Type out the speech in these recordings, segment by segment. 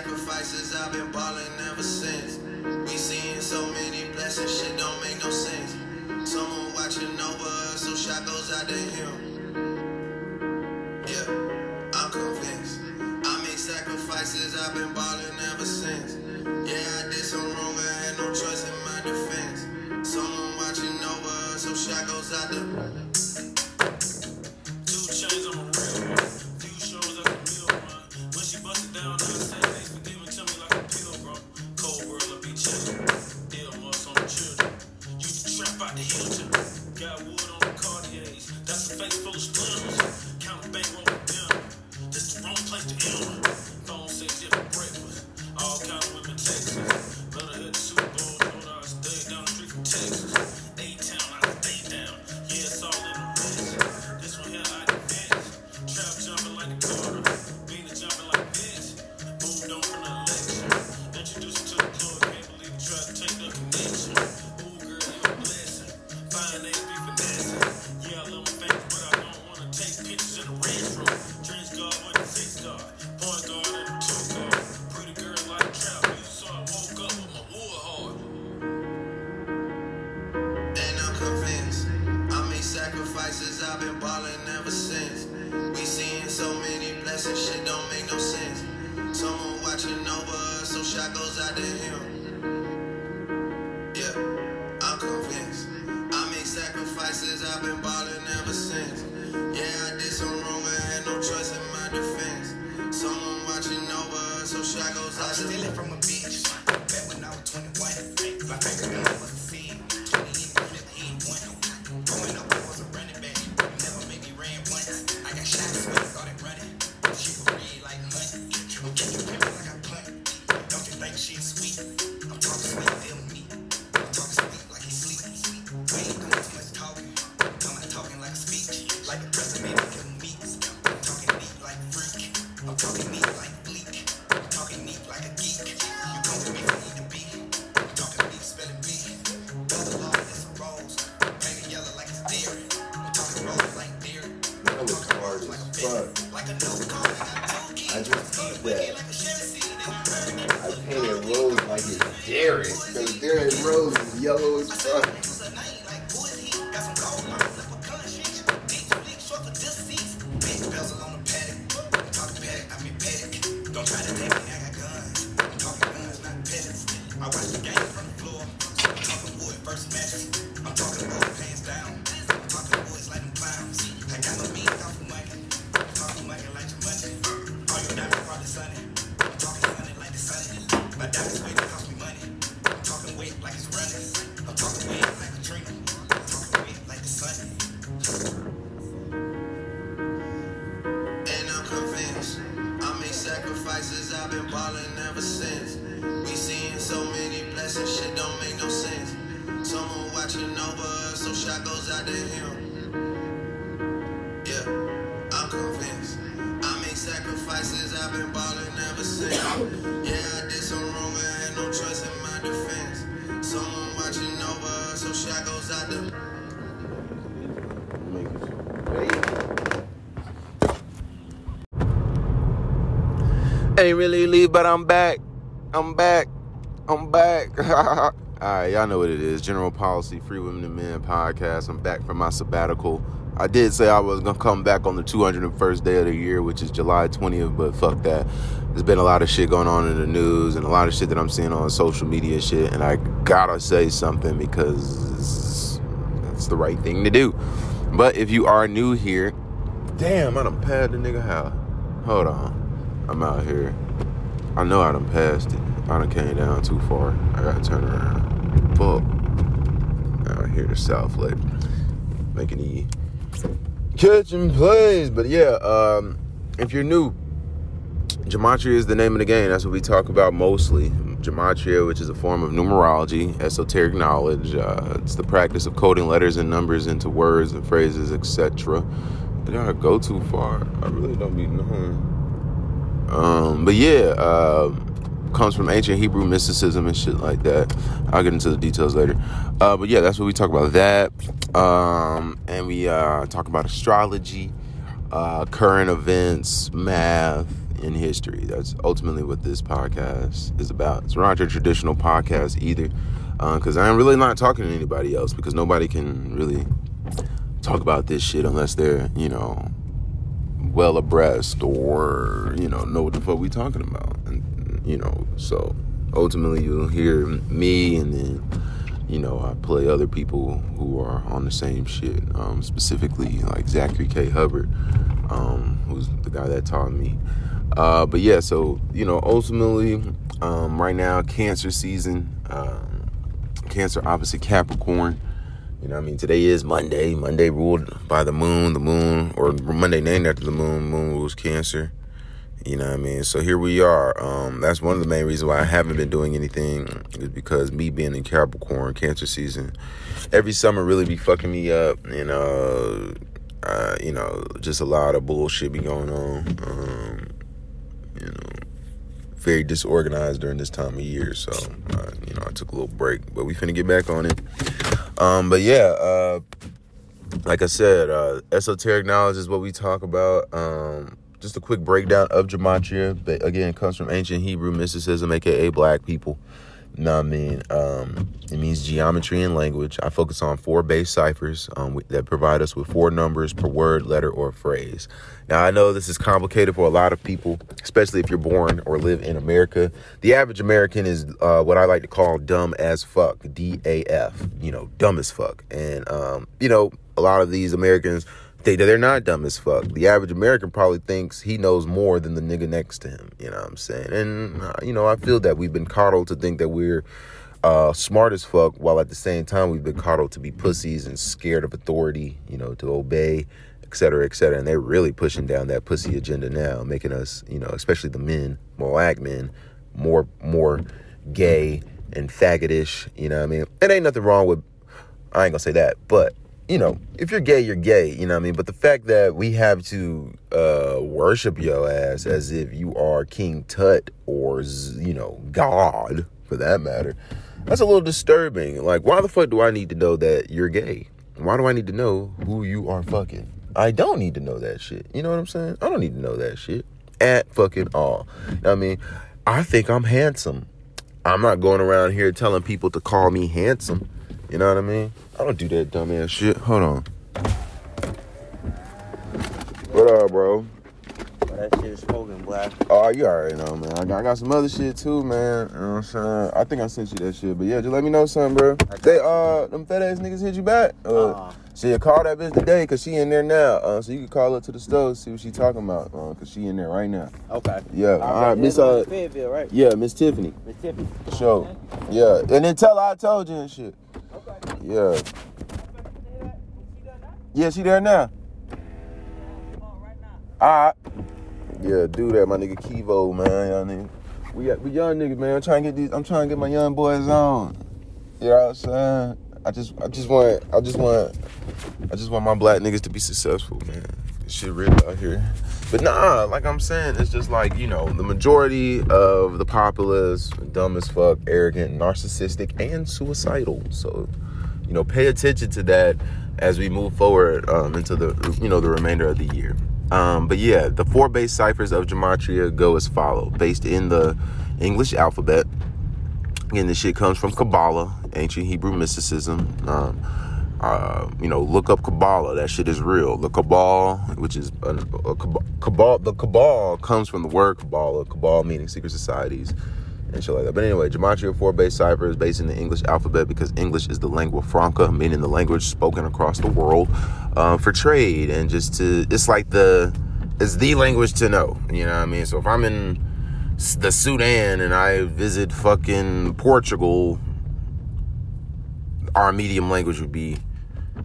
sacrifices, I've been balling ever since. We seeing so many blessings, shit don't make no sense. Someone watching over us, so shot goes out to him. Yeah, I'm convinced. I made sacrifices, I've been balling ever since. Yeah, I did some wrong, I had no choice in my defense. Someone watching over us, so shot goes out to I've been ballin' Try to take Ain't really leave, but I'm back. I'm back. I'm back. All right, y'all know what it is. General Policy, Free Women and Men podcast. I'm back from my sabbatical. I did say I was gonna come back on the 201st day of the year, which is July 20th, but fuck that. There's been a lot of shit going on in the news and a lot of shit that I'm seeing on social media shit, and I gotta say something because that's the right thing to do. But if you are new here, damn, I done pad the nigga how. Hold on. I'm out here. I know I done passed it. I done came down too far. I gotta turn around. Fuck. Out here to South Lake. Making the catching plays. But yeah, um, if you're new, Gematria is the name of the game. That's what we talk about mostly. Gematria, which is a form of numerology, esoteric knowledge. Uh, it's the practice of coding letters and numbers into words and phrases, etc. Did I go too far? I really don't be knowing. Um, but yeah, uh, comes from ancient Hebrew mysticism and shit like that. I'll get into the details later. Uh, but yeah, that's what we talk about that. Um, and we uh, talk about astrology, uh, current events, math, and history. That's ultimately what this podcast is about. It's not your traditional podcast either, because I'm really not talking to anybody else because nobody can really talk about this shit unless they're, you know, well abreast or you know know what the fuck we talking about. And you know so ultimately you'll hear me and then you know i play other people who are on the same shit. Um, specifically like zachary k. Hubbard um, who's the guy that taught me. Uh, but yeah so you know ultimately um, right now cancer season um, cancer opposite capricorn you know what I mean? Today is Monday. Monday ruled by the moon. The moon, or Monday named after the moon. Moon rules Cancer. You know what I mean? So here we are. Um, that's one of the main reasons why I haven't been doing anything is because me being in Capricorn, Cancer season, every summer really be fucking me up. And, uh, uh, you know, just a lot of bullshit be going on. Um, you know, very disorganized during this time of year. So, uh, you know, I took a little break, but we finna get back on it. Um, but yeah, uh, like I said, uh, esoteric knowledge is what we talk about. Um, just a quick breakdown of gematria. But again, comes from ancient Hebrew mysticism, aka black people. What I mean? Um, it means geometry and language. I focus on four base ciphers um, that provide us with four numbers per word, letter, or phrase. Now, I know this is complicated for a lot of people, especially if you're born or live in America. The average American is uh, what I like to call dumb as fuck, D A F, you know, dumb as fuck. And, um, you know, a lot of these Americans that they're not dumb as fuck. The average American probably thinks he knows more than the nigga next to him, you know what I'm saying? And, uh, you know, I feel that we've been coddled to think that we're uh, smart as fuck, while at the same time we've been coddled to be pussies and scared of authority, you know, to obey et cetera, et cetera. And they're really pushing down that pussy agenda now, making us, you know, especially the men, more black men, more more gay and faggotish. You know what I mean? It ain't nothing wrong with I ain't gonna say that, but you know, if you're gay, you're gay, you know what I mean? But the fact that we have to uh, worship your ass as if you are King Tut or, you know, God, for that matter, that's a little disturbing. Like, why the fuck do I need to know that you're gay? Why do I need to know who you are fucking? I don't need to know that shit. You know what I'm saying? I don't need to know that shit at fucking all. I mean? I think I'm handsome. I'm not going around here telling people to call me handsome. You know what I mean? I don't do that dumbass shit. Hold on. What up, bro? That shit is smoking, black. Oh, you already know, man. I got, I got some other shit too, man. You know what I'm saying? I think I sent you that shit, but yeah, just let me know something, bro. They uh, them fat ass niggas hit you back. Uh, so you call that bitch today, cause she in there now. Uh, so you can call her to the stove, see what she talking about, uh, cause she in there right now. Okay. Yeah, all right, Miss uh, Fayetteville, right? yeah, Miss Tiffany. Miss Tiffany. For sure. Yeah, and then tell her I told you and shit. Yeah. Yeah, she there now. Alright. Yeah, do that, my nigga Kivo, man. Y'all nigga. We we young niggas, man. I'm trying to get these. I'm trying to get my young boys on. You know what I'm saying? I just I just want I just want I just want my black niggas to be successful, man. This shit real out here. But nah, like I'm saying, it's just like, you know, the majority of the populace, dumb as fuck, arrogant, narcissistic, and suicidal. So, you know, pay attention to that as we move forward um, into the you know the remainder of the year. Um, but yeah, the four base ciphers of gematria go as follow, based in the English alphabet. Again, this shit comes from Kabbalah, ancient Hebrew mysticism. Um, uh, you know, look up Kabbalah. That shit is real. The Cabal, which is a, a Cabal, the Cabal comes from the word Kabbalah. Cabal meaning secret societies and shit like that. But anyway, Gematria 4 base cipher is based in the English alphabet because English is the lingua franca, meaning the language spoken across the world uh, for trade and just to, it's like the, it's the language to know. You know what I mean? So if I'm in the Sudan and I visit fucking Portugal, our medium language would be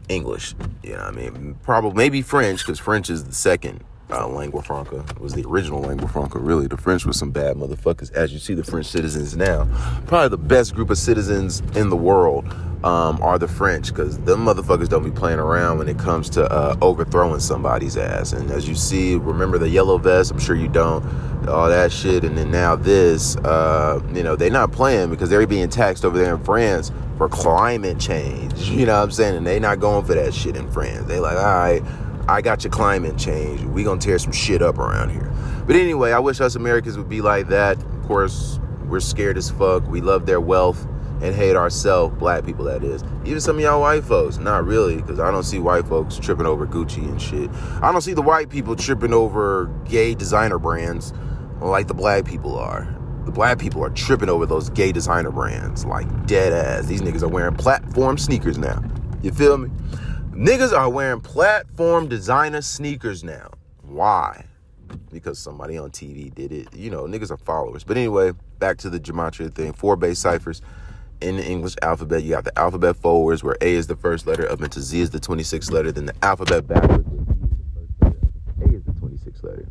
English. You know what I mean? Probably, maybe French, because French is the second uh, lingua franca. Was the original lingua franca, really. The French was some bad motherfuckers. As you see, the French citizens now, probably the best group of citizens in the world um, are the French, because them motherfuckers don't be playing around when it comes to uh, overthrowing somebody's ass. And as you see, remember the yellow vest? I'm sure you don't. All that shit. And then now this, uh, you know, they're not playing because they're being taxed over there in France for climate change. You know what I'm saying? And they not going for that shit in France. They like, all right, I got your climate change. We gonna tear some shit up around here. But anyway, I wish us Americans would be like that. Of course, we're scared as fuck. We love their wealth and hate ourselves, black people that is. Even some of y'all white folks, not really, because I don't see white folks tripping over Gucci and shit. I don't see the white people tripping over gay designer brands like the black people are. The black people are tripping over those gay designer brands like dead ass. These niggas are wearing platform sneakers now. You feel me? Niggas are wearing platform designer sneakers now. Why? Because somebody on TV did it. You know, niggas are followers. But anyway, back to the gematria thing. Four base ciphers in the English alphabet. You got the alphabet forwards where A is the first letter up into Z is the 26th letter. Then the alphabet backwards where A is the 26th letter.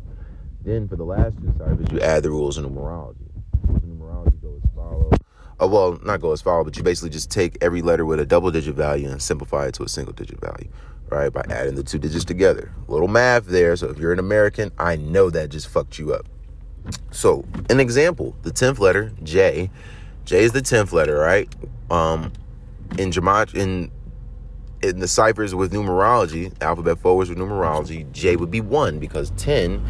Then for the last two ciphers, you add the rules of numerology. Of numerology go as follow. Oh, well, not go as far, but you basically just take every letter with a double digit value and simplify it to a single digit value, right? By adding the two digits together. Little math there. So if you're an American, I know that just fucked you up. So, an example the 10th letter, J. J is the 10th letter, right? Um, in Gemat, in in the ciphers with numerology, alphabet forwards with numerology, J would be 1 because 10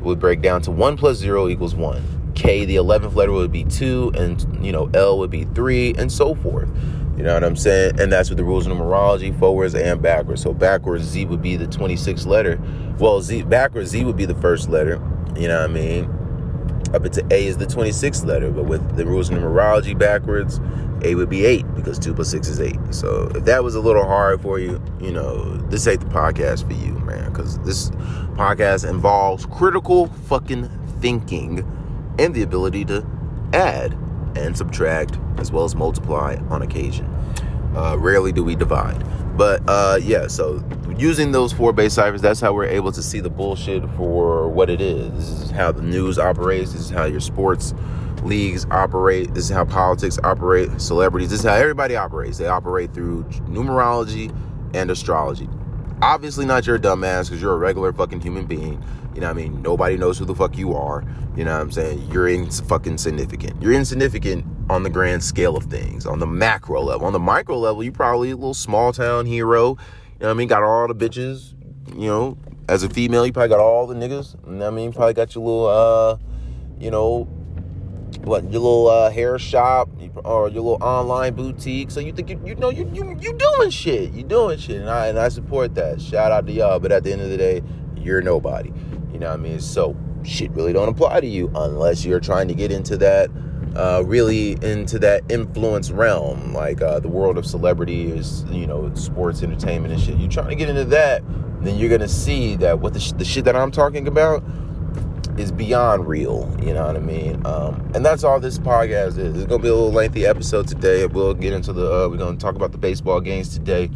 would break down to 1 plus 0 equals 1. K, the 11th letter would be 2, and, you know, L would be 3, and so forth. You know what I'm saying? And that's with the rules of numerology, forwards and backwards. So backwards, Z would be the 26th letter. Well, Z backwards, Z would be the first letter. You know what I mean? Up into A is the 26th letter. But with the rules of numerology backwards, A would be 8 because 2 plus 6 is 8. So if that was a little hard for you, you know, this ain't the podcast for you, man. Because this podcast involves critical fucking thinking and the ability to add and subtract as well as multiply on occasion. Uh, rarely do we divide. But uh, yeah, so using those four base ciphers, that's how we're able to see the bullshit for what it is. This is how the news operates. This is how your sports leagues operate. This is how politics operate. Celebrities. This is how everybody operates. They operate through numerology and astrology. Obviously, not your dumbass because you're a regular fucking human being. You know what I mean? Nobody knows who the fuck you are. You know what I'm saying? You're ins- fucking significant. You're insignificant on the grand scale of things, on the macro level. On the micro level, you probably a little small town hero. You know what I mean? Got all the bitches. You know, as a female, you probably got all the niggas. You know what I mean? Probably got your little, uh, you know, what your little uh, hair shop or your little online boutique. So you think you you know you you you doing shit. You doing shit, and I and I support that. Shout out to y'all. But at the end of the day, you're nobody. You know what I mean? So shit really don't apply to you unless you're trying to get into that. Uh, really into that influence realm, like uh, the world of celebrity is, you know, sports, entertainment, and shit. You're trying to get into that, then you're gonna see that what the, sh- the shit that I'm talking about is beyond real. You know what I mean? Um, and that's all this podcast is. It's gonna be a little lengthy episode today. We'll get into the. Uh, we're gonna talk about the baseball games today,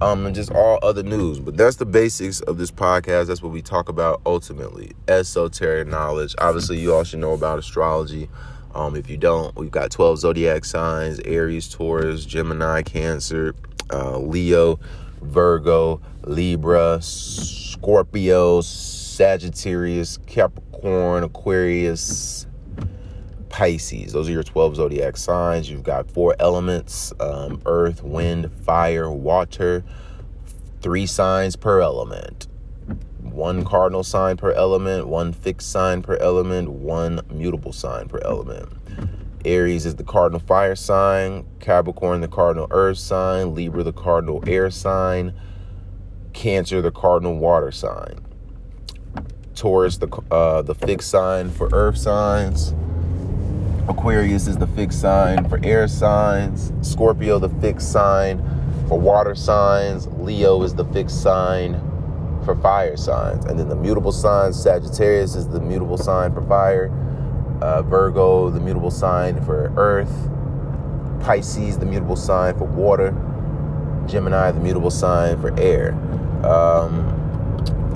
um, and just all other news. But that's the basics of this podcast. That's what we talk about ultimately. Esoteric knowledge. Obviously, you all should know about astrology. Um, if you don't, we've got 12 zodiac signs Aries, Taurus, Gemini, Cancer, uh, Leo, Virgo, Libra, Scorpio, Sagittarius, Capricorn, Aquarius, Pisces. Those are your 12 zodiac signs. You've got four elements um, earth, wind, fire, water, three signs per element. One cardinal sign per element, one fixed sign per element, one mutable sign per element. Aries is the cardinal fire sign, Capricorn the cardinal earth sign, Libra the cardinal air sign, Cancer the cardinal water sign. Taurus the uh, the fixed sign for earth signs. Aquarius is the fixed sign for air signs. Scorpio the fixed sign for water signs. Leo is the fixed sign for fire signs. And then the mutable signs, Sagittarius is the mutable sign for fire. Uh, Virgo, the mutable sign for earth. Pisces, the mutable sign for water. Gemini, the mutable sign for air. Um,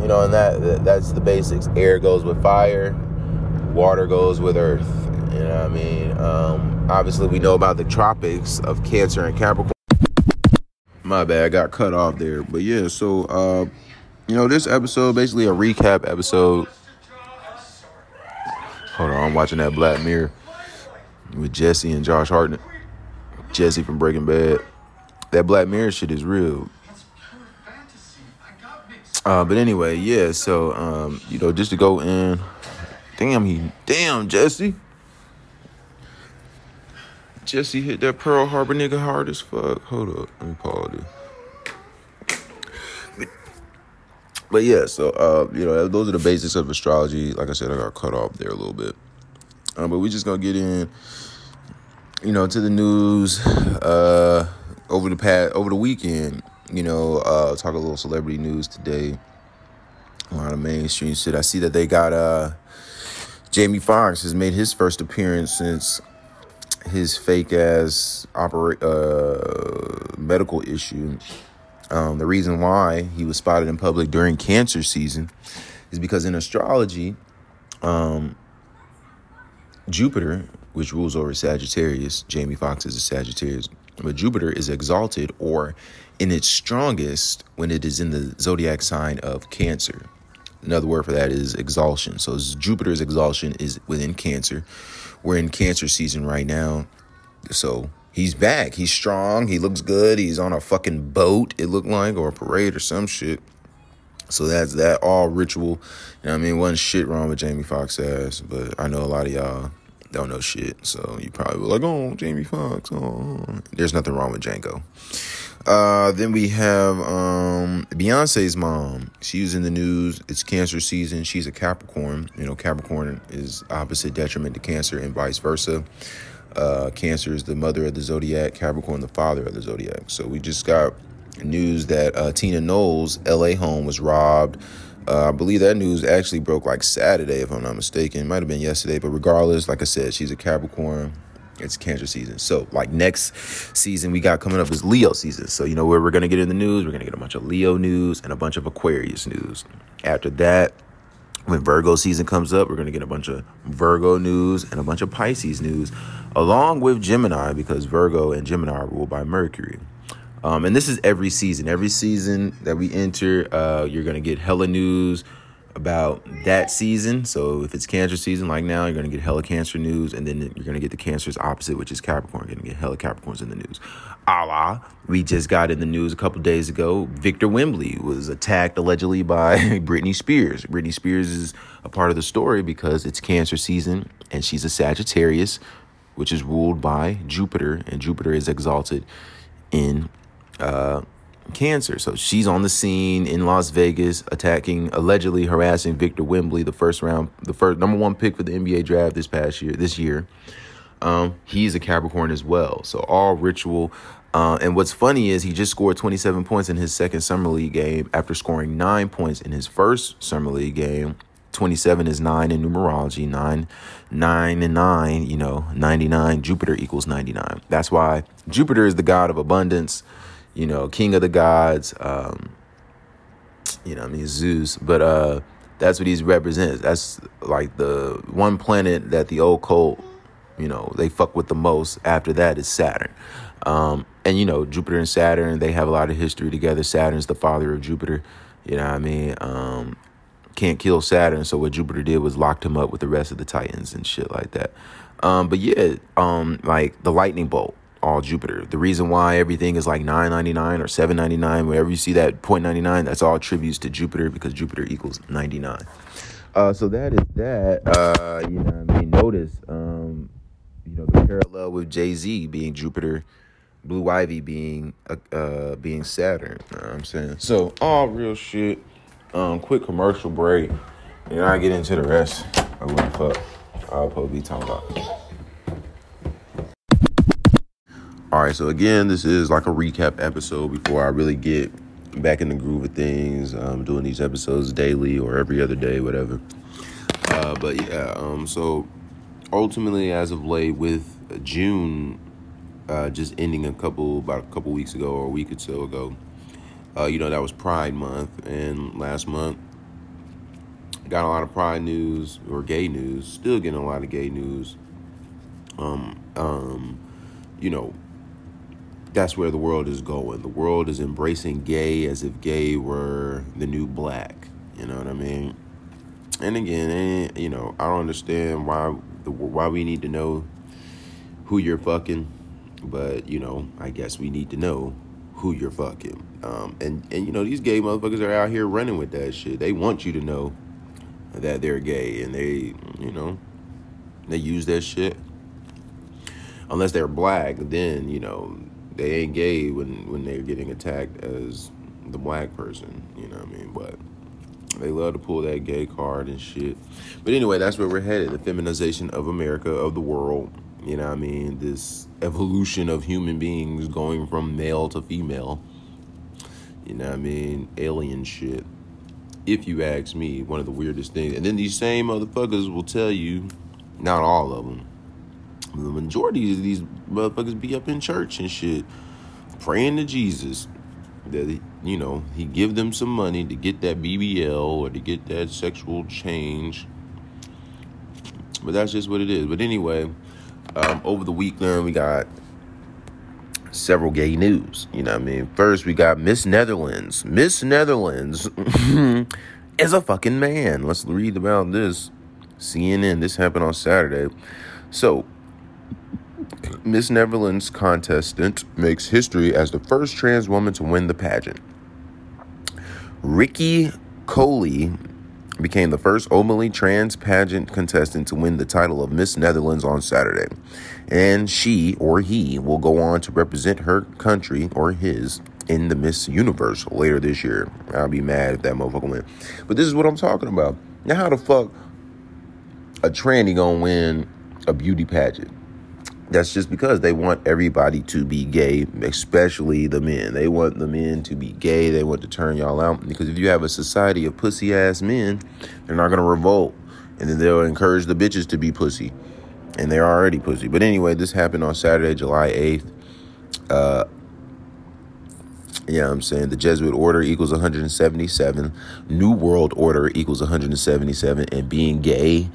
you know, and that that's the basics. Air goes with fire, water goes with earth. You know what I mean? Um, obviously, we know about the tropics of Cancer and Capricorn. My bad, I got cut off there. But yeah, so uh, you know, this episode basically a recap episode. Hold on, I'm watching that Black Mirror with Jesse and Josh Hartnett. Jesse from Breaking Bad. That Black Mirror shit is real. Uh, but anyway, yeah. So um, you know, just to go in. Damn, he. Damn, Jesse. Jesse hit that Pearl Harbor nigga hard as fuck. Hold up, let me pause this. But, yeah, so uh, you know, those are the basics of astrology. Like I said, I got cut off there a little bit. Um, but we just gonna get in, you know, to the news. Uh, over the past over the weekend, you know, uh, talk a little celebrity news today. A lot of mainstream shit. I see that they got uh, Jamie Foxx has made his first appearance since his fake ass operate uh, medical issue. Um, the reason why he was spotted in public during cancer season is because in astrology, um, Jupiter, which rules over Sagittarius, Jamie Foxx is a Sagittarius, but Jupiter is exalted or in its strongest when it is in the zodiac sign of Cancer. Another word for that is exaltation. So Jupiter's exaltation is within Cancer. We're in Cancer season right now. So he's back. He's strong. He looks good. He's on a fucking boat, it looked like, or a parade or some shit. So that's that all ritual. You know what I mean? Wasn't shit wrong with Jamie Foxx ass, but I know a lot of y'all don't know shit. So you probably were like, oh, Jamie Foxx. Oh, oh. There's nothing wrong with Django. Uh, then we have um, Beyonce's mom. She's in the news. It's cancer season. She's a Capricorn. You know, Capricorn is opposite detriment to Cancer and vice versa. Uh, cancer is the mother of the zodiac, Capricorn the father of the zodiac. So we just got news that uh, Tina Knowles' LA home was robbed. Uh, I believe that news actually broke like Saturday, if I'm not mistaken. It might have been yesterday, but regardless, like I said, she's a Capricorn. It's cancer season. So, like next season, we got coming up is Leo season. So, you know where we're gonna get in the news? We're gonna get a bunch of Leo news and a bunch of Aquarius news. After that, when Virgo season comes up, we're going to get a bunch of Virgo news and a bunch of Pisces news, along with Gemini, because Virgo and Gemini are ruled by Mercury. Um, and this is every season. Every season that we enter, uh, you're going to get hella news about that season. So if it's Cancer season, like now, you're going to get hella Cancer news, and then you're going to get the Cancer's opposite, which is Capricorn. You're to get hella Capricorns in the news. Allah, we just got in the news a couple days ago. Victor Wembley was attacked allegedly by Britney Spears. Britney Spears is a part of the story because it's Cancer season, and she's a Sagittarius, which is ruled by Jupiter, and Jupiter is exalted in uh, cancer. So she's on the scene in Las Vegas, attacking, allegedly harassing Victor Wembley, the first round, the first number one pick for the NBA draft this past year, this year. Um, he's a Capricorn as well. So all ritual. Uh, and what's funny is he just scored 27 points in his second summer league game after scoring nine points in his first summer league game. 27 is nine in numerology. Nine, nine and nine. You know, 99. Jupiter equals 99. That's why Jupiter is the god of abundance you know, king of the gods, um, you know, I mean Zeus, but uh, that's what he represents. That's like the one planet that the occult, you know, they fuck with the most. After that is Saturn, um, and you know Jupiter and Saturn, they have a lot of history together. Saturn's the father of Jupiter. You know what I mean? Um, can't kill Saturn, so what Jupiter did was locked him up with the rest of the Titans and shit like that. Um, but yeah, um, like the lightning bolt, all Jupiter. The reason why everything is like nine ninety nine or seven ninety nine, wherever you see that point ninety nine, that's all tributes to Jupiter because Jupiter equals ninety nine. Uh, so that is that. Uh, you know, I mean, notice, um, you know, the parallel with Jay Z being Jupiter, Blue Ivy being uh, uh being Saturn. You know I'm saying so. All real shit. Um, quick commercial break, and I get into the rest of what the fuck I'll probably be talking about. All right, so again, this is like a recap episode before I really get back in the groove of things. Um, doing these episodes daily or every other day, whatever. Uh, but yeah, um, so ultimately, as of late, with June uh, just ending a couple about a couple weeks ago or a week or so ago, uh, you know that was Pride Month, and last month got a lot of Pride news or gay news. Still getting a lot of gay news. Um, um, you know, that's where the world is going. The world is embracing gay as if gay were the new black. You know what I mean? And again, eh, you know, I don't understand why the why we need to know who you're fucking, but you know, I guess we need to know who you're fucking. Um, and and you know, these gay motherfuckers are out here running with that shit. They want you to know that they're gay, and they, you know, they use that shit. Unless they're black, then you know they ain't gay when when they're getting attacked as the black person. You know what I mean? But they love to pull that gay card and shit. But anyway, that's where we're headed. The feminization of America, of the world. You know what I mean? This evolution of human beings going from male to female. You know what I mean? Alien shit. If you ask me, one of the weirdest things. And then these same motherfuckers will tell you, not all of them, the majority of these motherfuckers be up in church and shit, praying to Jesus that he, you know he give them some money to get that BBL or to get that sexual change. But that's just what it is. But anyway, um, over the weekend we got several gay news. You know what I mean? First we got Miss Netherlands. Miss Netherlands is a fucking man. Let's read about this. CNN. This happened on Saturday. So Miss Netherlands contestant makes history as the first trans woman to win the pageant. Rikkie Kollé became the first openly trans pageant contestant to win the title of Miss Netherlands on Saturday. And she or he will go on to represent her country or his in the Miss Universe later this year. I'll be mad if that motherfucker win. But this is what I'm talking about. Now, how the fuck a tranny gonna win a beauty pageant? That's just because they want everybody to be gay, especially the men. They want the men to be gay. They want to turn y'all out. Because if you have a society of pussy ass men, they're not going to revolt. And then they'll encourage the bitches to be pussy. And they're already pussy. But anyway, this happened on Saturday, July 8th. Uh, yeah, I'm saying the Jesuit order equals 177, New World Order equals 177, and being gay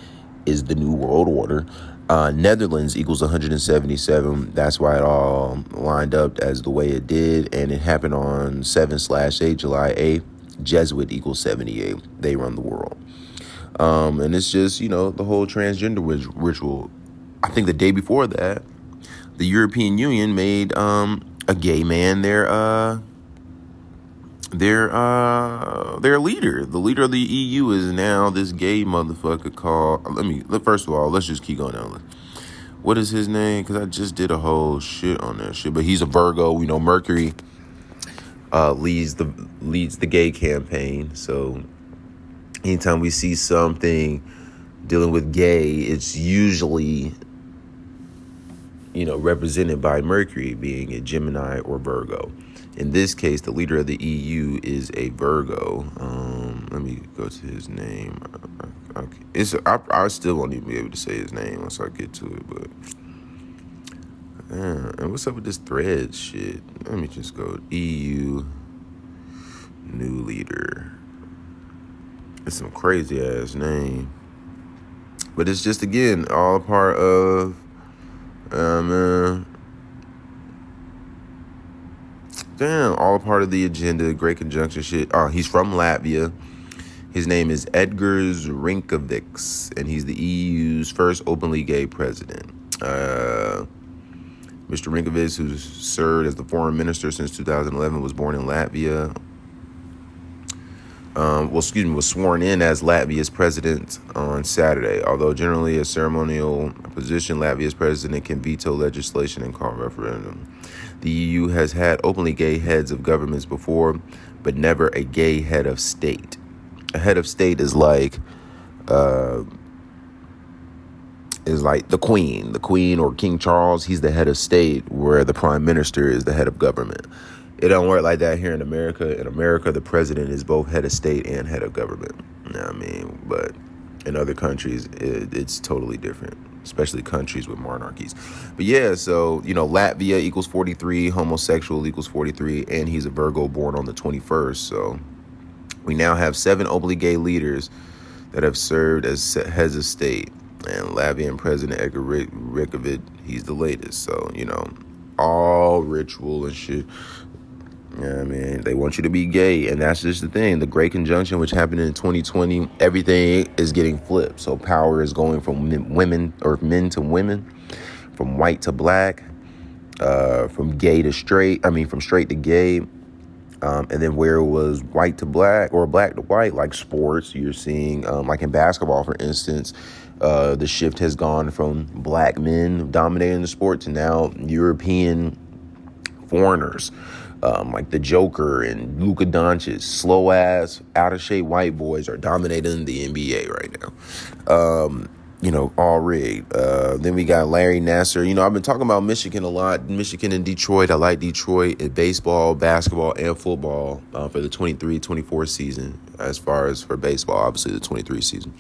is the New World Order. Uh, Netherlands equals 177. That's why it all lined up as the way it did, and it happened on 7 slash 8, July 8th. Jesuit equals 78. They run the world. Um, and it's just, you know, the whole transgender ritual. I think the day before that, the European Union made um, a gay man their uh, their uh, their leader. The leader of the EU is now this gay motherfucker called. Let me. First of all, let's just keep going down. What is his name? Because I just did a whole shit on that shit. But he's a Virgo. We know Mercury uh, leads the leads the gay campaign. So anytime we see something dealing with gay, it's usually you know represented by Mercury being a Gemini or Virgo. In this case, the leader of the EU is a Virgo. Um, let me go to his name. Okay. It's I, I still won't even be able to say his name once I get to it, but. Yeah, and what's up with this thread shit? Let me just go EU new leader. It's some crazy ass name. But it's just again all a part of um uh, damn, all part of the agenda, great conjunction shit. Oh, he's from Latvia. His name is Edgars Rinkovics, and he's the EU's first openly gay president. Uh, Mr. Rinkovic, who's served as the foreign minister since 2011, was born in Latvia. Um, well, excuse me, was sworn in as Latvia's president on Saturday. Although generally a ceremonial position, Latvia's president can veto legislation and call referendum. The EU has had openly gay heads of governments before, but never a gay head of state. A head of state is like uh, is like the queen, the queen or King Charles. He's the head of state, where the prime minister is the head of government. It don't work like that here in America. In America, the president is both head of state and head of government. You know what I mean? But in other countries, it, it's totally different, especially countries with monarchies. But yeah, so, you know, Latvia equals 43, homosexual equals 43, and he's a Virgo born on the 21st. So we now have seven openly gay leaders that have served as heads of state. And Latvian President Edgar Rikovic, he's the latest. So, you know, all ritual and shit. Yeah, I mean, they want you to be gay, and that's just the thing. The Great Conjunction, which happened in 2020, everything is getting flipped. So power is going from women or men to women, from white to black, uh, from gay to straight. I mean, from straight to gay. Um, and then where it was white to black or black to white, like sports, you're seeing, um, like in basketball, for instance, uh, the shift has gone from black men dominating the sport to now European foreigners um, like the Joker and Luka Doncic, slow ass, out of shape white boys are dominating the NBA right now. Um, you know, all rigged. Uh, then we got Larry Nassar. You know, I've been talking about Michigan a lot. Michigan and Detroit. I like Detroit in baseball, basketball, and football uh, for the 23 24 season, as far as for baseball, obviously the 23 season.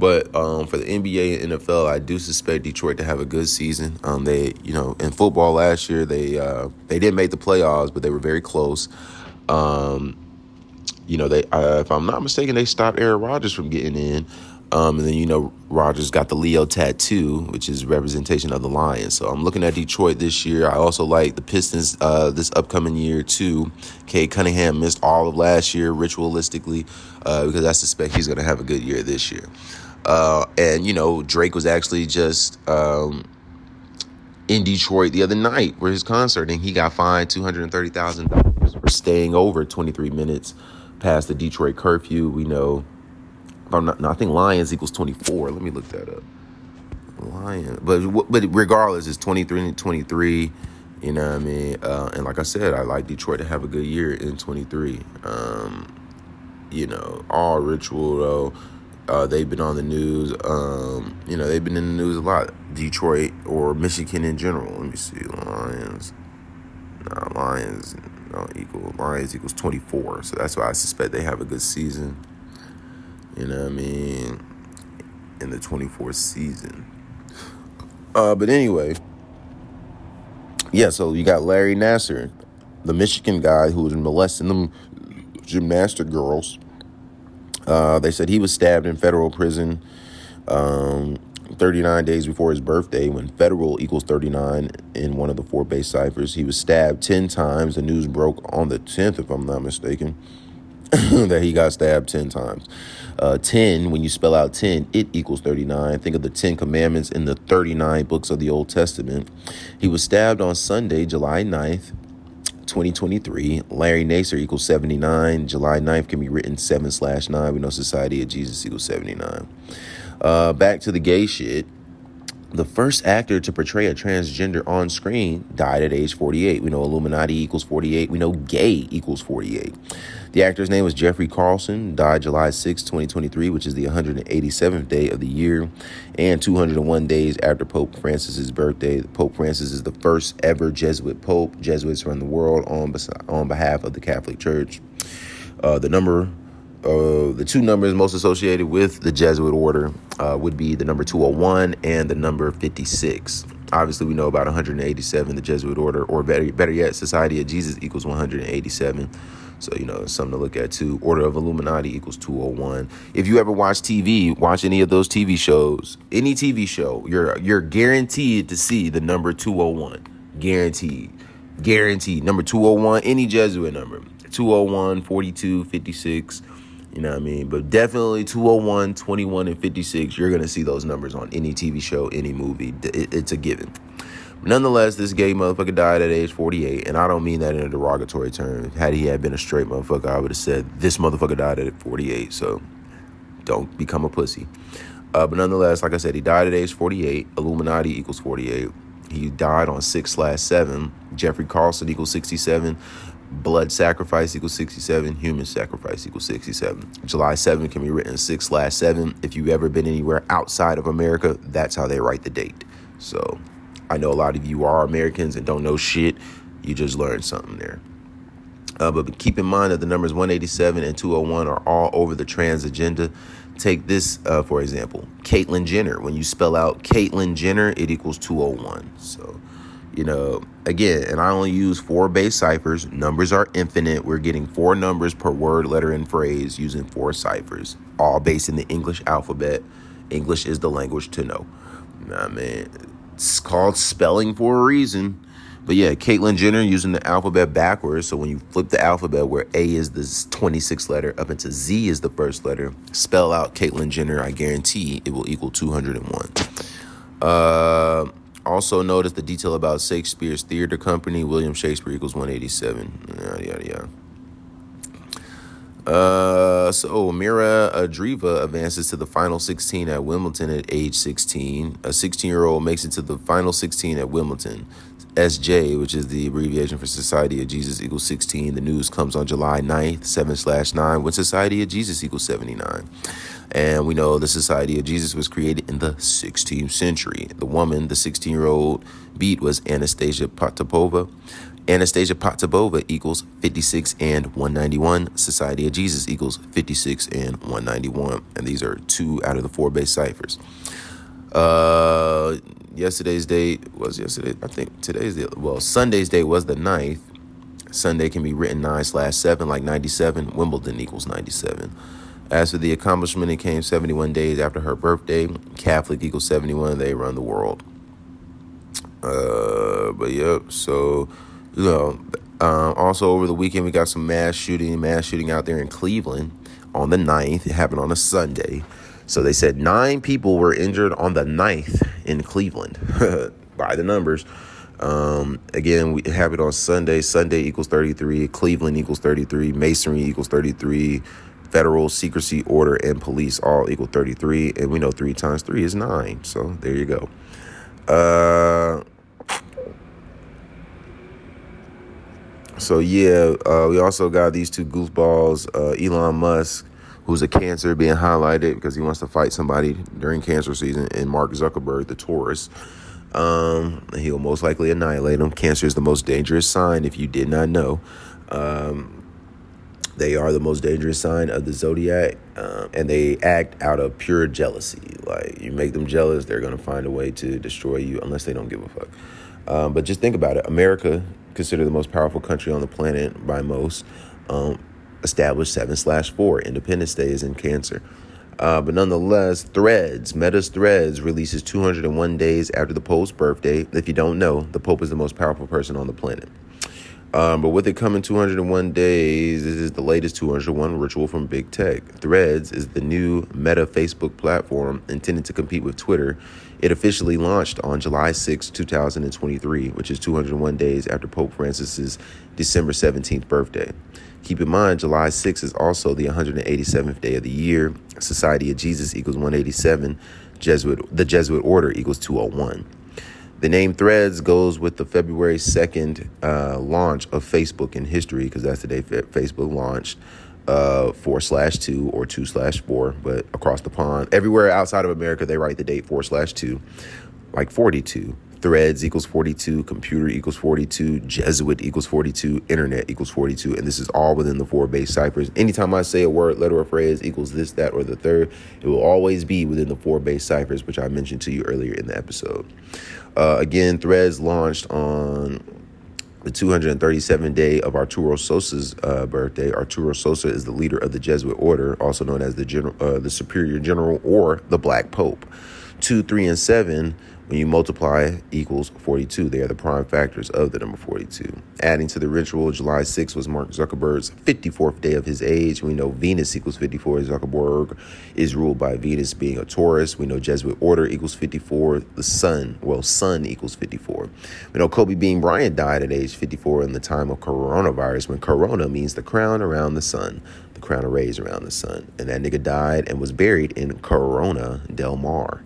But um, for the NBA and NFL, I do suspect Detroit to have a good season. Um, they, you know, in football last year, they uh, they didn't make the playoffs, but they were very close. Um, you know, they, uh, if I'm not mistaken, they stopped Aaron Rodgers from getting in. Um, and then you know Rodgers got the Leo tattoo, which is representation of the Lions. So I'm looking at Detroit this year. I also like the Pistons uh, this upcoming year too. Cade Cunningham missed all of last year ritualistically uh, because I suspect he's going to have a good year this year. Uh, and you know, Drake was actually just um, in Detroit the other night for his concert, and he got fined two hundred and thirty thousand dollars for staying over twenty three minutes past the Detroit curfew. We know, not, no, I think Lions equals twenty four. Let me look that up. Lion, but but regardless, it's 23 and 23. You know what I mean? Uh, and like I said, I like Detroit to have a good year in 23. Um, you know, all ritual though. Uh, they've been on the news. Um, you know, they've been in the news a lot. Detroit or Michigan in general. Let me see. Lions. Lions don't equal. Lions equals 24. So that's why I suspect they have a good season. You know what I mean? In the 24th season. Uh, but anyway. Yeah, so you got Larry Nassar, the Michigan guy who was molesting them gymnastic girls uh, they said he was stabbed in federal prison um, 39 days before his birthday when federal equals 39 in one of the four base ciphers. He was stabbed 10 times. The news broke on the 10th, if I'm not mistaken, that he got stabbed 10 times. Uh, 10, when you spell out 10, it equals 39. Think of the 10 commandments in the 39 books of the Old Testament. He was stabbed on Sunday, July 9th 2023. Larry Nassar equals 79. July 9th can be written 7 slash 9. We know Society of Jesus equals 79. Uh, back to the gay shit. The first actor to portray a transgender on screen died at age 48. We know Illuminati equals 48. We know gay equals 48. The actor's name was Jeffrey Carlson, died July 6, 2023, which is the 187th day of the year and 201 days after Pope Francis's birthday. Pope Francis is the first ever Jesuit pope. Jesuits run the world on, on behalf of the Catholic Church. Uh, the number uh, the two numbers most associated with the Jesuit order uh, would be the number 201 and the number 56. Obviously, we know about 187, the Jesuit order, or better, better yet, Society of Jesus equals 187. So, you know, something to look at too. Order of Illuminati equals 201. If you ever watch TV, watch any of those TV shows, any TV show, you're you're guaranteed to see the number 201. Guaranteed. Guaranteed. Number 201, any Jesuit number. 201, 42, 56, You know what I mean? But definitely 201, 21, and 56, you're going to see those numbers on any TV show, any movie. It, it's a given. Nonetheless, this gay motherfucker died at age 48, and I don't mean that in a derogatory term. Had he had been a straight motherfucker, I would have said this motherfucker died at 48. So don't become a pussy. Uh, but nonetheless, like I said, he died at age 48. Illuminati equals 48. He died on 6 slash 7. Jeffrey Carlson equals 67. Blood sacrifice equals 67. Human sacrifice equals 67. July 7 can be written 6 slash 7. If you've ever been anywhere outside of America, that's how they write the date. So I know a lot of you are Americans and don't know shit. You just learned something there. Uh, but keep in mind that the numbers 187 and 201 are all over the trans agenda. Take this, uh, for example, Caitlyn Jenner. When you spell out Caitlyn Jenner, it equals 201. So, you know, again, and I only use four base ciphers. Numbers are infinite. We're getting four numbers per word, letter, and phrase using four ciphers, all based in the English alphabet. English is the language to know. I mean, it's called spelling for a reason. But yeah, Caitlyn Jenner using the alphabet backwards. So when you flip the alphabet where A is the 26th letter up into Z is the first letter, spell out Caitlyn Jenner, I guarantee it will equal 201. Uh, also notice the detail about Shakespeare's theater company, William Shakespeare equals 187. Yada, yada, yada. Uh, so Mirra Andreeva advances to the final 16 at Wimbledon at age 16. A 16 year old makes it to the final 16 at Wimbledon. SJ, which is the abbreviation for Society of Jesus equals 16. The news comes on July 9th, 7 slash 9, when Society of Jesus equals 79. And we know the Society of Jesus was created in the 16th century. The woman, the 16 year old beat was Anastasia Potapova. Anastasia Potapova equals 56 and 191. Society of Jesus equals 56 and 191. And these are two out of the four base ciphers. Uh, yesterday's date was yesterday. I think today's the well, Sunday's date was the 9th. Sunday can be written 9 slash 7, like 97. Wimbledon equals 97. As for the accomplishment, it came 71 days after her birthday. Catholic equals 71. They run the world. Uh, but yep. So, you know, uh, also over the weekend, we got some mass shooting, mass shooting out there in Cleveland on the 9th. It happened on a Sunday. So they said nine people were injured on the 9th in Cleveland by the numbers. Um, again, we have it on Sunday. Sunday equals 33. Cleveland equals 33. Masonry equals 33. Federal secrecy order and police all equal 33. And we know three times three is nine. So there you go. Uh, so yeah, uh, we also got these two goofballs, uh, Elon Musk who's a cancer being highlighted because he wants to fight somebody during cancer season, and Mark Zuckerberg, the Taurus. Um, he'll most likely annihilate him. Cancer is the most dangerous sign, if you did not know. Um, they are the most dangerous sign of the zodiac, um, and they act out of pure jealousy. Like you make them jealous, they're gonna find a way to destroy you, unless they don't give a fuck. Um, but just think about it: America, considered the most powerful country on the planet by most, um, established 7 slash 4. Independence Day is in Cancer. Uh, but nonetheless, Threads, Meta's Threads releases 201 days after the Pope's birthday. If you don't know, the Pope is the most powerful person on the planet. Um, but with it coming 201 days, this is the latest 201 ritual from big tech. Threads is the new Meta Facebook platform intended to compete with Twitter. It officially launched on July 6, 2023, which is 201 days after Pope Francis's December 17th birthday. Keep in mind, July 6 is also the 187th day of the year. Society of Jesus equals 187. Jesuit, the Jesuit order equals 201. The name Threads goes with the February 2nd uh, launch of Facebook in history because that's the day Facebook launched. Uh, four slash two or two slash four, but across the pond, everywhere outside of America, they write the date four slash two, like 42. Threads equals 42, computer equals 42, Jesuit equals 42, internet equals 42, and this is all within the four base ciphers. Anytime I say a word, letter, or phrase equals this, that, or the third, it will always be within the four base ciphers, which I mentioned to you earlier in the episode. Uh, again, Threads launched on the 237th day of Arturo Sosa's uh, birthday. Arturo Sosa is the leader of the Jesuit order, also known as the general, uh, the Superior General or the Black Pope. Two, three, and seven When you multiply equals 42, they are the prime factors of the number 42. Adding to the ritual, July 6th was Mark Zuckerberg's 54th day of his age. We know Venus equals 54. Zuckerberg is ruled by Venus being a Taurus. We know Jesuit order equals 54. The sun, well, sun equals 54. We know Kobe Bean Bryant died at age 54 in the time of coronavirus when corona means the crown around the sun, the crown of rays around the sun. And that nigga died and was buried in Corona Del Mar.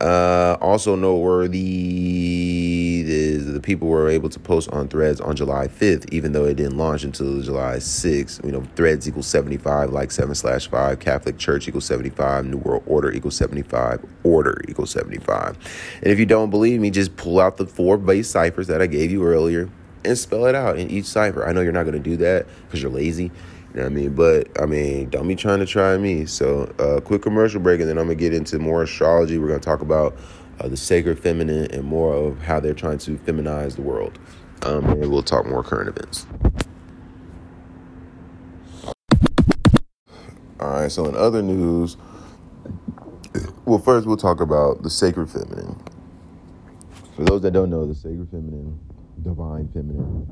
Uh, also noteworthy is the people were able to post on threads on July 5th, even though it didn't launch until July 6th. You know, threads equals 75, like 7 slash 5, Catholic Church equals 75, New World Order equals 75, Order equals 75. And if you don't believe me, just pull out the four base ciphers that I gave you earlier and spell it out in each cipher. I know you're not going to do that because you're lazy. You know what I mean? But I mean, don't be trying to try me. So, uh, quick commercial break, and then I'm gonna get into more astrology. We're gonna talk about uh, the sacred feminine and more of how they're trying to feminize the world. Um, and we'll talk more current events. All right. So, in other news, well, first we'll talk about the sacred feminine. For those that don't know, the sacred feminine, divine feminine,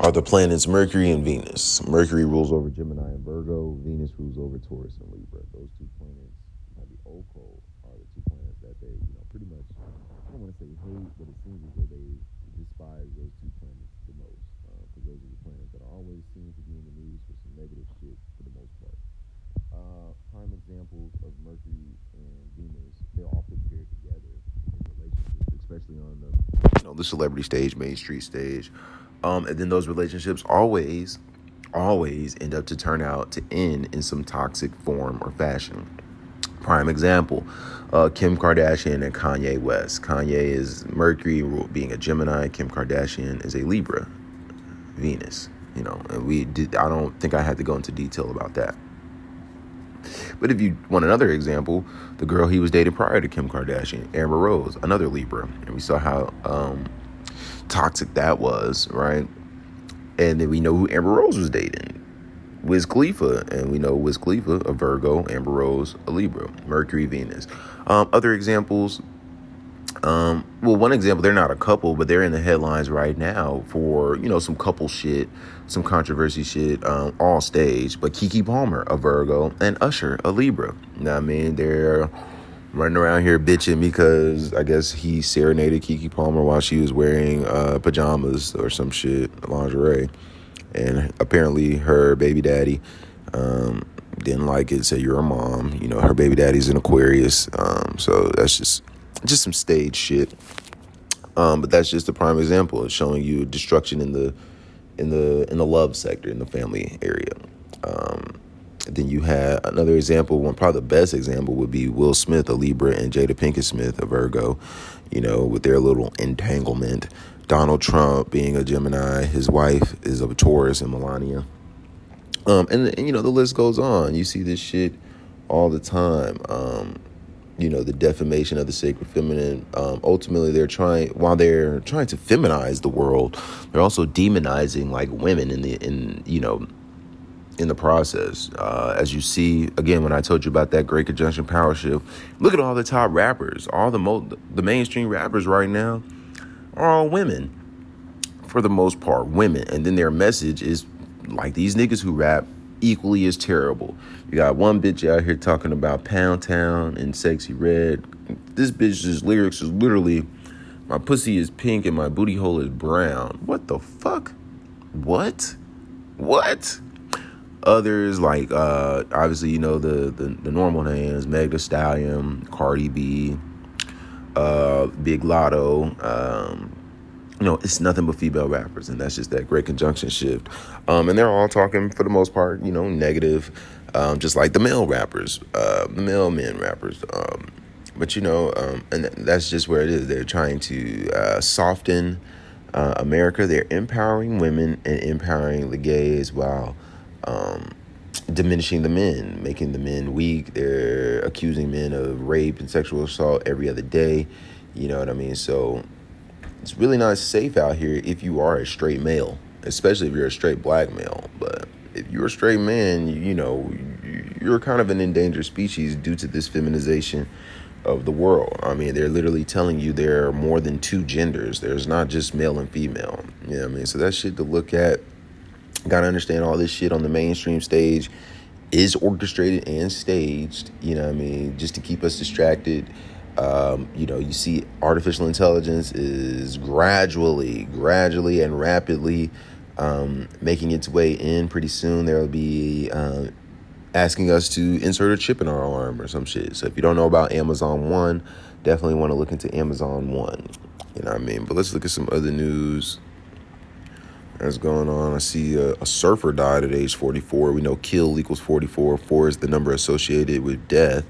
are the planets Mercury and Venus. Mercury rules over Gemini and Virgo. Venus rules over Taurus and Libra. Those two planets, by the occult, are the two planets that they, you know, pretty much. I don't want to say hate, but it seems as though they despise those two planets the most, because those are the planets that are always seen to be in the news for some negative shit for the most part. Uh, prime examples of Mercury and Venus, they're often paired together in relationships, especially on the, you know, the celebrity stage, Main Street stage. Um, and then those relationships always, always end up to turn out to end in some toxic form or fashion. Prime example, uh, Kim Kardashian and Kanye West. Kanye is Mercury being a Gemini. Kim Kardashian is a Libra, Venus. You know, and we did. I don't think I had to go into detail about that. But if you want another example, the girl he was dating prior to Kim Kardashian, Amber Rose, another Libra, and we saw how um, toxic that was, right? And then we know who Amber Rose was dating. Wiz Khalifa, and we know Wiz Khalifa, a Virgo, Amber Rose, a Libra, Mercury, Venus. Um, other examples, um, well, one example, they're not a couple, but they're in the headlines right now for, you know, some couple shit, some controversy shit, um, all stage. But Keke Palmer, a Virgo, and Usher, a Libra. Know I mean? They're running around here bitching because I guess he serenaded Keke Palmer while she was wearing uh, pajamas or some shit, lingerie. And apparently her baby daddy um, didn't like it, said, You're a mom. You know, her baby daddy's an Aquarius. Um, so that's just just some stage shit. Um, but that's just a prime example of showing you destruction in the in the in the love sector in the family area. Um, then you had another example, one probably the best example would be Will Smith, a Libra, and Jada Pinkett Smith, a Virgo, you know, with their little entanglement. Donald Trump being a Gemini, his wife is a Taurus and Melania. Um, and, and you know, the list goes on. You see this shit all the time. Um, you know, the defamation of the sacred feminine. Um, ultimately, they're trying while they're trying to feminize the world, they're also demonizing like women in the in you know in the process. Uh, as you see, again, when I told you about that Great Conjunction Power Shift, look at all the top rappers, all the mo- the mainstream rappers right now are all women, for the most part, women, and then their message is like these niggas who rap equally as terrible. You got one bitch out here talking about Pound Town and Sexyy Red. This bitch's lyrics is literally, my pussy is pink and my booty hole is brown. What the fuck? What? What? Others like uh obviously you know the the, the normal names Meg Thee Stallion, Cardi B, uh Big Latto, um you know, it's nothing but female rappers, and that's just that great conjunction shift. Um, and they're all talking for the most part, you know, negative, um, just like the male rappers, uh, the male men rappers. Um, but you know, um, and that's just where it is. They're trying to uh, soften uh, America. They're empowering women and empowering the gays while um, diminishing the men, making the men weak. They're accusing men of rape and sexual assault every other day. You know what I mean? So it's really not safe out here if you are a straight male, especially if you're a straight black male. But if you're a straight man, you, know, you're kind of an endangered species due to this feminization of the world. I mean, they're literally telling you there are more than two genders. There's not just male and female. You know what I mean? So that's shit to look at. Got to understand all this shit on the mainstream stage is orchestrated and staged, you know what I mean, just to keep us distracted. Um, you know, you see artificial intelligence is gradually, gradually, and rapidly um, making its way in. Pretty soon, there will be uh, asking us to insert a chip in our arm or some shit. So if you don't know about Amazon One, definitely want to look into Amazon One. You know what I mean? But let's look at some other news that's going on. I see a, a, surfer died at age 44. We know kill equals 44. Four is the number associated with death.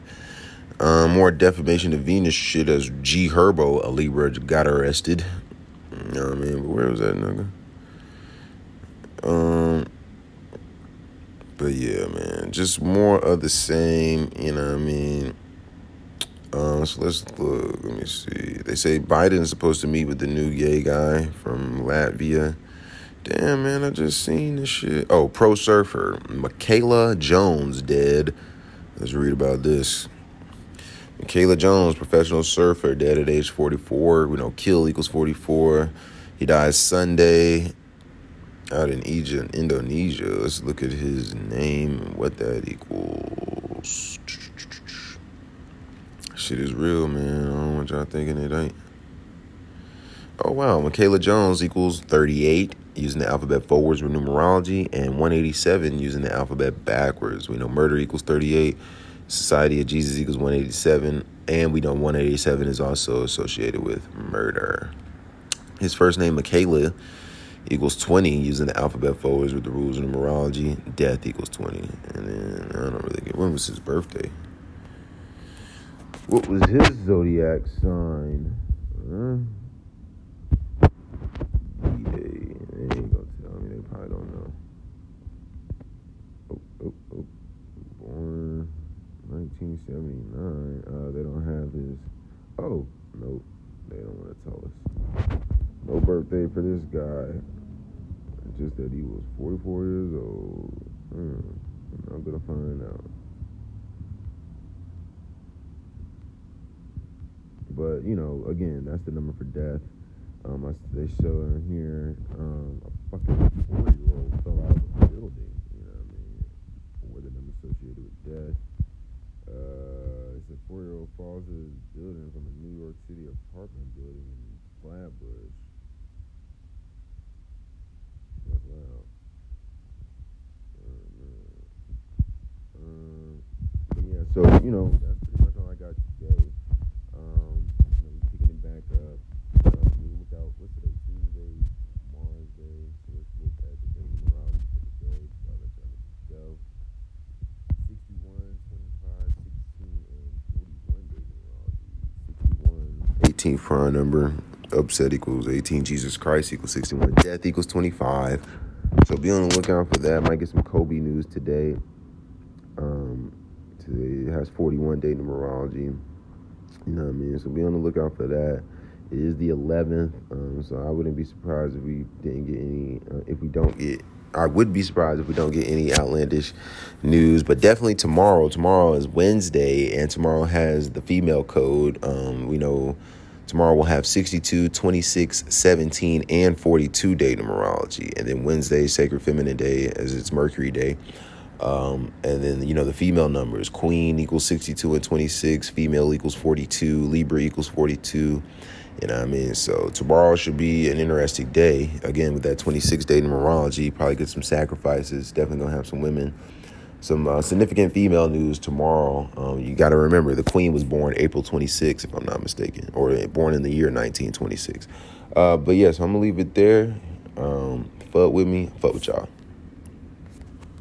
Um, more defamation of Venus shit as G Herbo, a Libra, got arrested. You know what I mean? But where was that nigga? Um, but yeah, man, just more of the same. You know what I mean? Um, so let's look. Let me see. They say Biden is supposed to meet with the new gay guy from Latvia. Damn, man, I just seen this shit. Oh, pro surfer. Mikala Jones dead. Let's read about this. Mikala Jones, professional surfer, dead at age 44. We know kill equals 44. He died Sunday out in Egypt, Indonesia. Let's look at his name and what that equals. Shit is real, man. I don't want y'all thinking it ain't. Oh, wow. Mikala Jones equals 38 using the alphabet forwards with numerology, and 187 using the alphabet backwards. We know murder equals 38, Society of Jesus equals 187, and we know 187 is also associated with murder. His first name, Mikala, equals 20 using the alphabet forwards with the rules of numerology. Death equals 20. And then I don't really get when was his birthday? What was his zodiac sign? Huh? They ain't gonna tell me. They probably don't know. Oh, oh, oh. Born 1979. Uh, they don't have his. Oh, nope. They don't want to tell us. No birthday for this guy. Just that he was 44 years old. Hmm. I'm gonna find out. But you know, again, that's the number for death. Um, I, they show in here um, a fucking four-year-old fell out of a building. You know what I mean? With an associated with death. Uh, four-year-old falls to his building from a New York City apartment building in Flatbush. That's loud. Um, but yeah, so you know that's pretty much all I got today. Um, you know, picking it back up. Uh, we look out. What's today? Tuesday, Mars Day. So let's look at the day numerology for the day. So I'll let y'all niggas go. 61, 25, 16, and 41 day numerology. 61, 18th prime number. Upset equals 18. Jesus Christ equals 61. Death equals 25. So be on the lookout for that. Might get some Kobe news today. Um, today it has 41 day numerology. You know what I mean? So be on the lookout for that. It is the 11th, um, so I wouldn't be surprised if we didn't get any. Uh, if we don't get, I would be surprised if we don't get any outlandish news. But definitely tomorrow. Tomorrow is Wednesday, and tomorrow has the female code. Um, we know tomorrow we'll have 62, 26, 17, and 42 day numerology, and then Wednesday Sacred Feminine Day as it's Mercury Day. Um, and then, you know, the female numbers Queen equals 62 and 26, female equals 42, Libra equals 42. You know what I mean? So tomorrow should be an interesting day. Again, with that 26 day numerology, probably get some sacrifices. Definitely gonna have some women, some uh, significant female news tomorrow. Um, you got to remember the Queen was born April 26, if I'm not mistaken, or born in the year 1926. Uh, but yes, yeah, so I'm gonna leave it there. Um, fuck with me, fuck with y'all.